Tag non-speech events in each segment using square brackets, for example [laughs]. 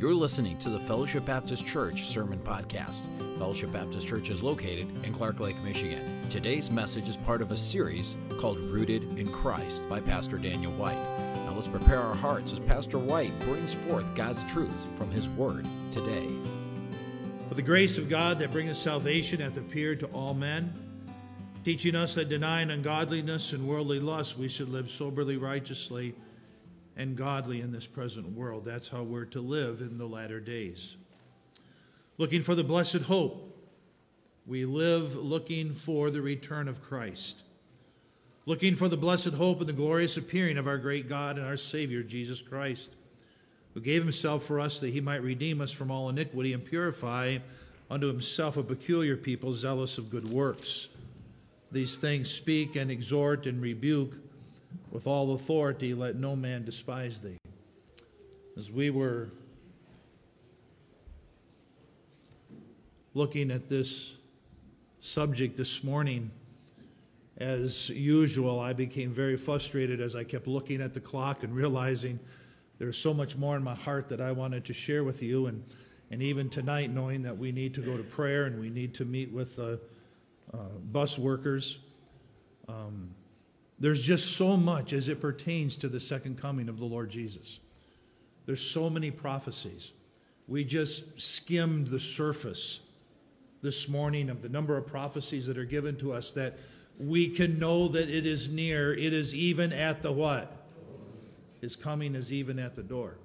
You're listening to the Fellowship Baptist Church Sermon Podcast. Fellowship Baptist Church is located in Clark Lake, Michigan. Today's message is part of a series called Rooted in Christ by Pastor Daniel White. Now let's prepare our hearts as Pastor White brings forth God's truths from his word today. For the grace of God that bringeth salvation hath appeared to all men, teaching us that denying ungodliness and worldly lust, we should live soberly, righteously, and godly in this present world. That's how we're to live in the latter days. Looking for the blessed hope, we live looking for the return of Christ. Looking for the blessed hope and the glorious appearing of our great God and our Savior, Jesus Christ, who gave himself for us that he might redeem us from all iniquity and purify unto himself a peculiar people zealous of good works. These things speak and exhort and rebuke with all authority, let no man despise thee. As we were looking at this subject this morning, as usual, I became very frustrated as I kept looking at the clock and realizing there's so much more in my heart that I wanted to share with you. And, and even tonight, knowing that we need to go to prayer and we need to meet with the uh, bus workers. Um, there's just so much as it pertains to the second coming of the Lord Jesus. There's so many prophecies. We just skimmed the surface this morning of the number of prophecies that are given to us that we can know that it is near. It is even at the what? His coming is even at the door.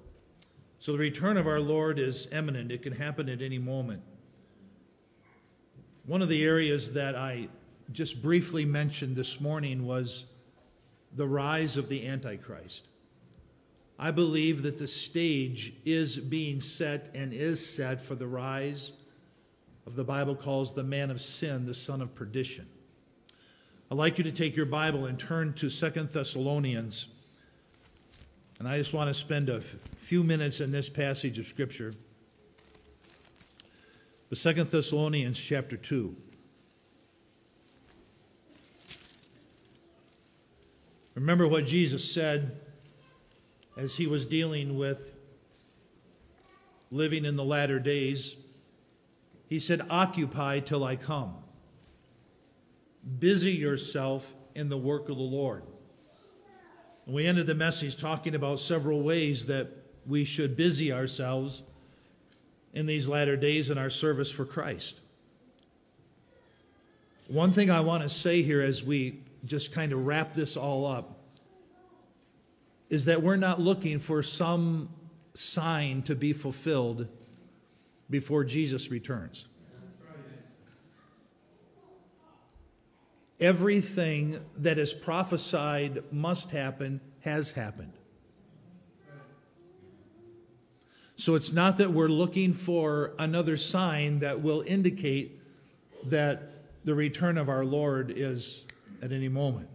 So the return of our Lord is imminent. It can happen at any moment. One of the areas that I just briefly mentioned this morning was the rise of the Antichrist. I believe that the stage is being set and is set for the rise of the Bible calls the man of sin, the son of perdition. I'd like you to take your Bible and turn to Second Thessalonians. And I just want to spend a few minutes in this passage of Scripture. But Second Thessalonians chapter 2. Remember what Jesus said as he was dealing with living in the latter days. He said, Occupy till I come. Busy yourself in the work of the Lord. And we ended the message talking about several ways that we should busy ourselves in these latter days in our service for Christ. One thing I want to say here as we just kind of wrap this all up is that we're not looking for some sign to be fulfilled before Jesus returns. Everything that is prophesied must happen has happened. So it's not that we're looking for another sign that will indicate that the return of our Lord is at any moment.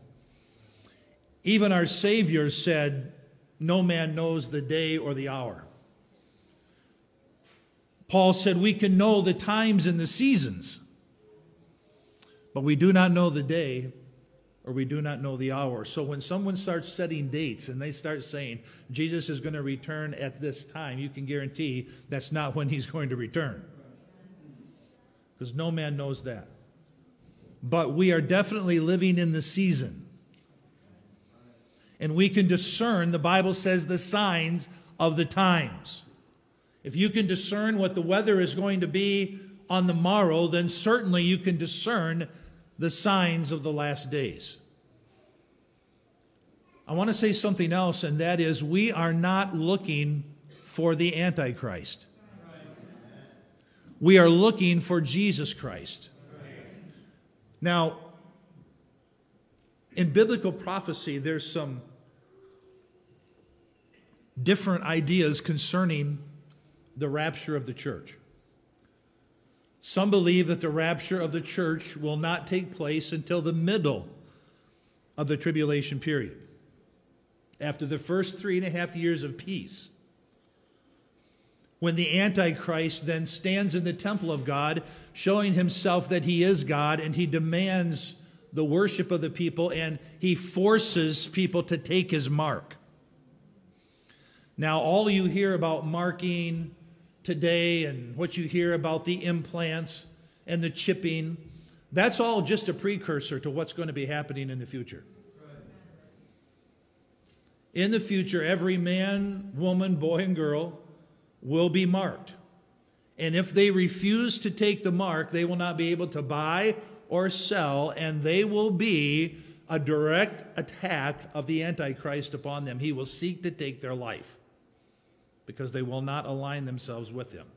Even our Savior said, No man knows the day or the hour. Paul said, We can know the times and the seasons, but we do not know the day or we do not know the hour. So when someone starts setting dates and they start saying, Jesus is going to return at this time, you can guarantee that's not when he's going to return. Because no man knows that. But we are definitely living in the season and we can discern, the Bible says, the signs of the times. If you can discern what the weather is going to be on the morrow, then certainly you can discern the signs of the last days. I want to say something else, and that is we are not looking for the Antichrist. We are looking for Jesus Christ. Now, in biblical prophecy, there's some different ideas concerning the rapture of the church. Some believe that the rapture of the church will not take place until the middle of the tribulation period, after the first three and a half years of peace. When the Antichrist then stands in the temple of God, showing himself that he is God, and he demands the worship of the people, and he forces people to take his mark. Now, all you hear about marking today and what you hear about the implants and the chipping, that's all just a precursor to what's going to be happening in the future. In the future, every man, woman, boy, and girl will be marked. And if they refuse to take the mark, they will not be able to buy or sell, and they will be a direct attack of the Antichrist upon them. He will seek to take their life because they will not align themselves with him.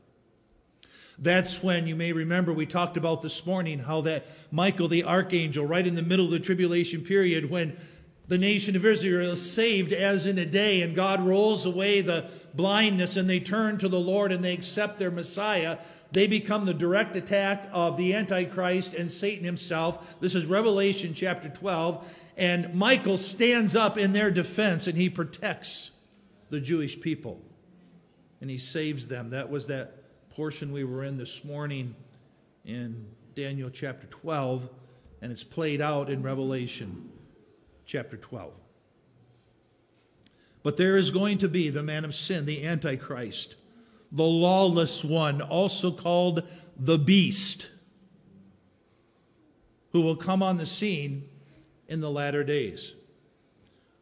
That's when you may remember we talked about this morning how that Michael the archangel, right in the middle of the tribulation period, when the nation of Israel is saved as in a day, and God rolls away the blindness, and they turn to the Lord and they accept their Messiah. They become the direct attack of the Antichrist and Satan himself. This is Revelation chapter 12. And Michael stands up in their defense and he protects the Jewish people and he saves them. That was that portion we were in this morning in Daniel chapter 12, and it's played out in Revelation chapter 12. But there is going to be the man of sin, the Antichrist, the lawless one, also called the beast, who will come on the scene in the latter days.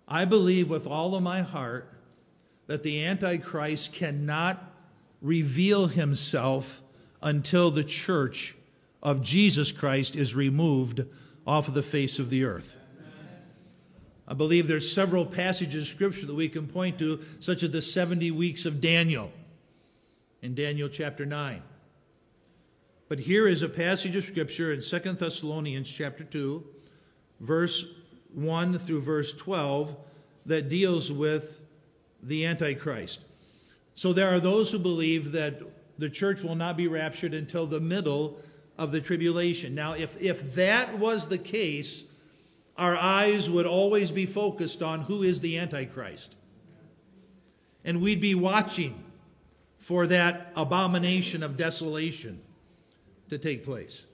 I believe with all of my heart that the Antichrist cannot reveal himself until the church of Jesus Christ is removed off of the face of the earth. I believe there's several passages of scripture that we can point to, such as the 70 weeks of Daniel in Daniel chapter 9. But here is a passage of scripture in 2 Thessalonians chapter 2, verse 1 through verse 12, that deals with the Antichrist. So there are those who believe that the church will not be raptured until the middle of the tribulation. Now, if, if that was the case, our eyes would always be focused on who is the Antichrist. And we'd be watching for that abomination of desolation to take place.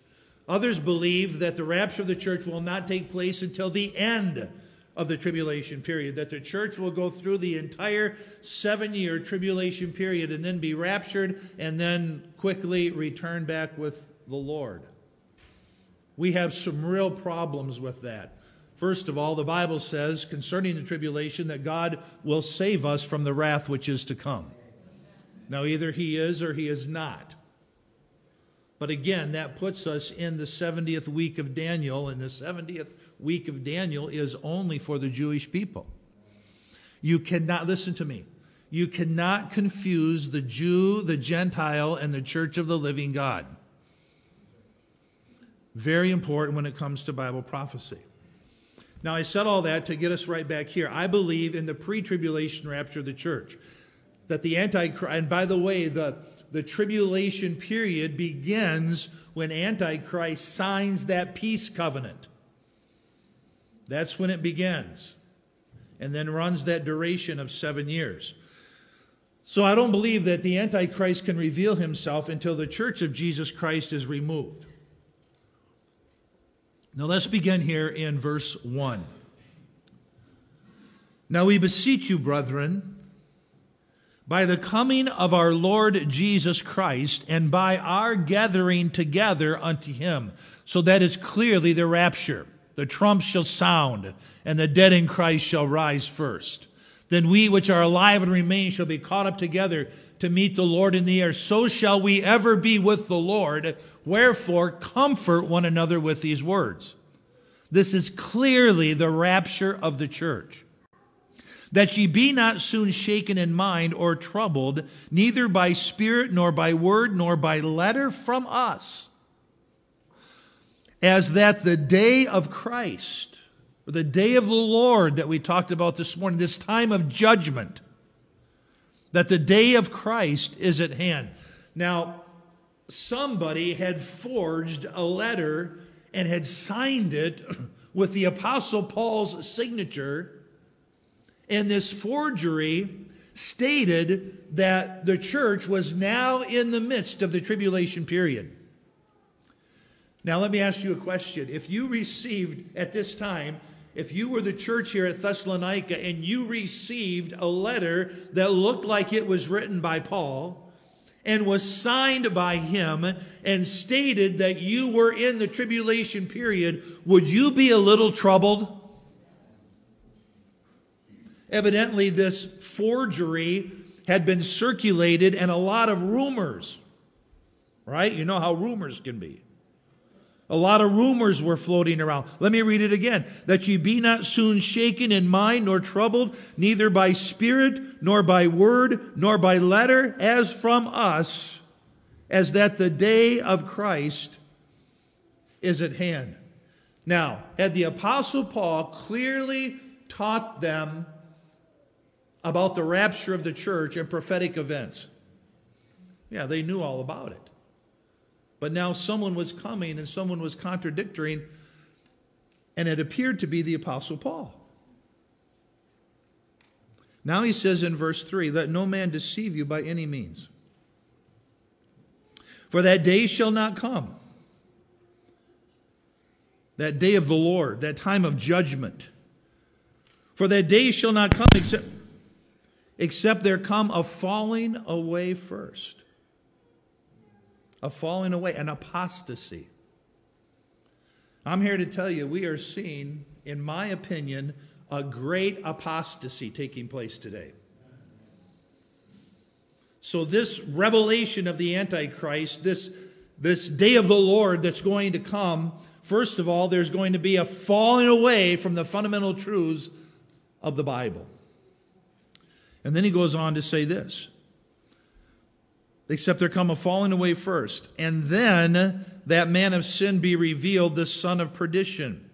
Others believe that the rapture of the church will not take place until the end of the tribulation period, that the church will go through the entire seven year tribulation period and then be raptured and then quickly return back with the Lord. We have some real problems with that. First of all, the Bible says concerning the tribulation that God will save us from the wrath which is to come. Now, either He is or He is not. But again, that puts us in the 70th week of Daniel, and the 70th week of Daniel is only for the Jewish people. You cannot, listen to me, you cannot confuse the Jew, the Gentile, and the church of the living God. Very important when it comes to Bible prophecy. Now, I said all that to get us right back here. I believe in the pre tribulation rapture of the church. That the Antichrist, and by the way, the, the tribulation period begins when Antichrist signs that peace covenant. That's when it begins, and then runs that duration of seven years. So I don't believe that the Antichrist can reveal himself until the church of Jesus Christ is removed. Now let's begin here in verse 1. Now we beseech you, brethren, by the coming of our Lord Jesus Christ and by our gathering together unto him. So that is clearly the rapture. The trump shall sound, and the dead in Christ shall rise first. Then we which are alive and remain shall be caught up together to meet the Lord in the air. So shall we ever be with the Lord. Wherefore, comfort one another with these words. This is clearly the rapture of the church. That ye be not soon shaken in mind or troubled, neither by spirit, nor by word, nor by letter from us, as that the day of Christ, or the day of the Lord that we talked about this morning, this time of judgment, that the day of Christ is at hand. Now, somebody had forged a letter and had signed it [clears throat] with the Apostle Paul's signature. And this forgery stated that the church was now in the midst of the tribulation period. Now, let me ask you a question. If you received at this time, if you were the church here at Thessalonica and you received a letter that looked like it was written by Paul, and was signed by him and stated that you were in the tribulation period, would you be a little troubled? Evidently, this forgery had been circulated and a lot of rumors, right? You know how rumors can be. A lot of rumors were floating around. Let me read it again. That ye be not soon shaken in mind nor troubled, neither by spirit, nor by word, nor by letter, as from us, as that the day of Christ is at hand. Now, had the Apostle Paul clearly taught them about the rapture of the church and prophetic events? Yeah, they knew all about it. But now someone was coming and someone was contradicting, and it appeared to be the Apostle Paul. Now he says in verse 3 Let no man deceive you by any means. For that day shall not come. That day of the Lord, that time of judgment. For that day shall not come except, except there come a falling away first a falling away, an apostasy. I'm here to tell you, we are seeing, in my opinion, a great apostasy taking place today. So, this revelation of the Antichrist, this, this day of the Lord that's going to come, first of all, there's going to be a falling away from the fundamental truths of the Bible. And then he goes on to say this except there come a falling away first, and then that man of sin be revealed, the son of perdition,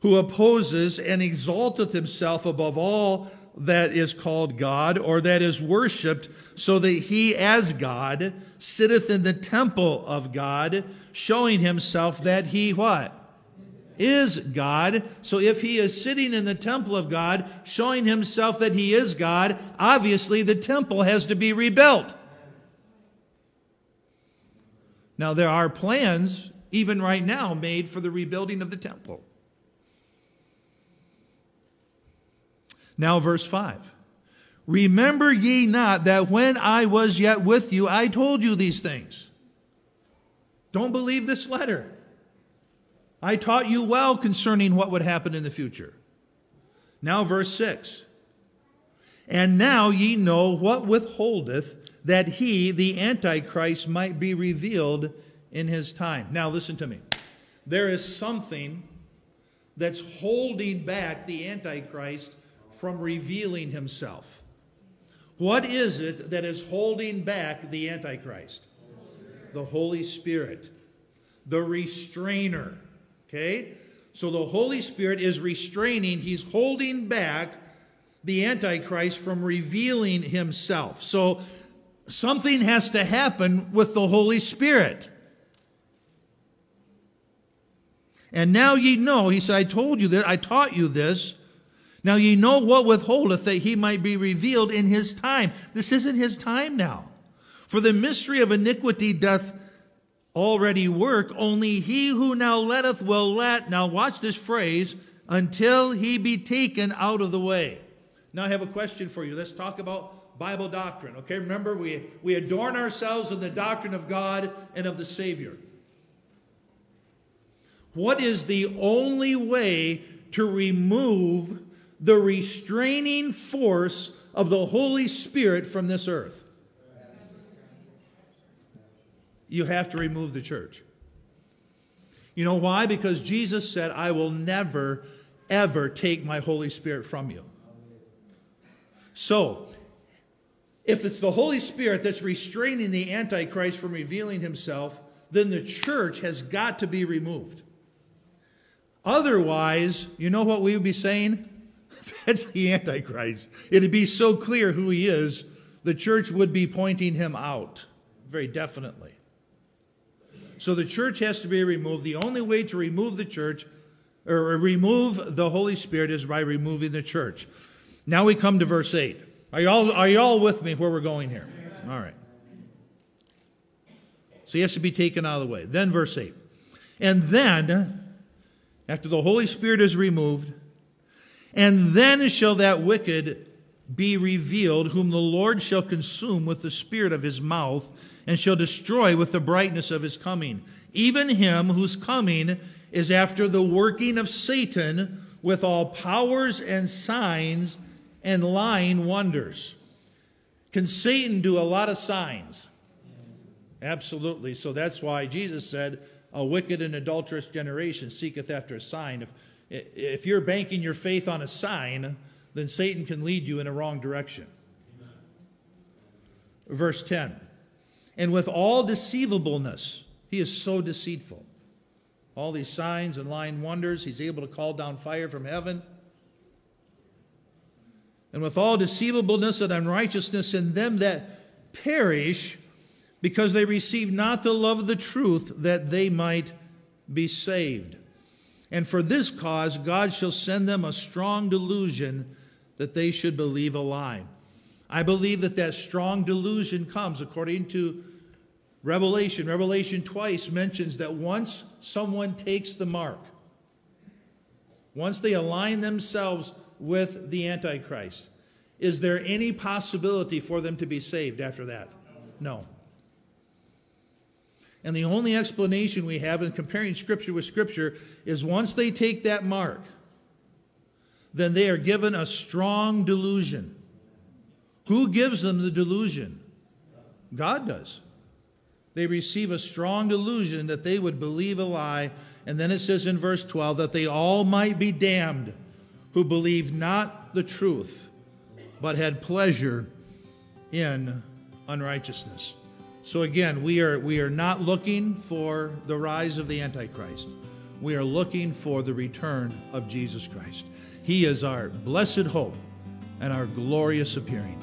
who opposes and exalteth himself above all that is called God or that is worshiped, so that he as God sitteth in the temple of God, showing himself that he what? Is God. So if he is sitting in the temple of God, showing himself that he is God, obviously the temple has to be rebuilt. Now, there are plans, even right now, made for the rebuilding of the temple. Now, verse 5. Remember ye not that when I was yet with you, I told you these things. Don't believe this letter. I taught you well concerning what would happen in the future. Now, verse 6. And now ye know what withholdeth that he, the Antichrist, might be revealed in his time. Now, listen to me. There is something that's holding back the Antichrist from revealing himself. What is it that is holding back the Antichrist? The Holy Spirit, the restrainer. Okay? So the Holy Spirit is restraining, he's holding back the Antichrist from revealing himself. So something has to happen with the Holy Spirit. And now ye know, he said, I told you that, I taught you this. Now ye know what withholdeth that he might be revealed in his time. This isn't his time now. For the mystery of iniquity doth already work, only he who now letteth will let, now watch this phrase, until he be taken out of the way. Now I have a question for you. Let's talk about Bible doctrine. Okay, remember, we, we adorn ourselves in the doctrine of God and of the Savior. What is the only way to remove the restraining force of the Holy Spirit from this earth? You have to remove the church. You know why? Because Jesus said, I will never, ever take my Holy Spirit from you. So, if it's the Holy Spirit that's restraining the Antichrist from revealing himself, then the church has got to be removed. Otherwise, you know what we would be saying? [laughs] That's the Antichrist. It'd be so clear who he is, the church would be pointing him out very definitely. So the church has to be removed. The only way to remove the church or remove the Holy Spirit is by removing the church. Now we come to verse 8. Are you all, are you all with me where we're going here? All right. So he has to be taken out of the way. Then, verse 8. And then, after the Holy Spirit is removed, and then shall that wicked be revealed, whom the Lord shall consume with the spirit of his mouth, and shall destroy with the brightness of his coming. Even him whose coming is after the working of Satan with all powers and signs and lying wonders. Can Satan do a lot of signs? Absolutely. So that's why Jesus said, A wicked and adulterous generation seeketh after a sign. If, if you're banking your faith on a sign, then Satan can lead you in a wrong direction. Verse 10 And with all deceivableness, he is so deceitful. All these signs and lying wonders, he's able to call down fire from heaven. And with all deceivableness and unrighteousness in them that perish, because they receive not the love of the truth, that they might be saved. And for this cause, God shall send them a strong delusion that they should believe a lie. I believe that that strong delusion comes according to Revelation. Revelation twice mentions that once someone takes the mark, once they align themselves with the Antichrist, is there any possibility for them to be saved after that? No. And the only explanation we have in comparing Scripture with Scripture is once they take that mark, then they are given a strong delusion. Who gives them the delusion? God does. They receive a strong delusion that they would believe a lie. And then it says in verse 12 that they all might be damned who believed not the truth, but had pleasure in unrighteousness. So again, we are, we are not looking for the rise of the Antichrist. We are looking for the return of Jesus Christ. He is our blessed hope and our glorious appearing.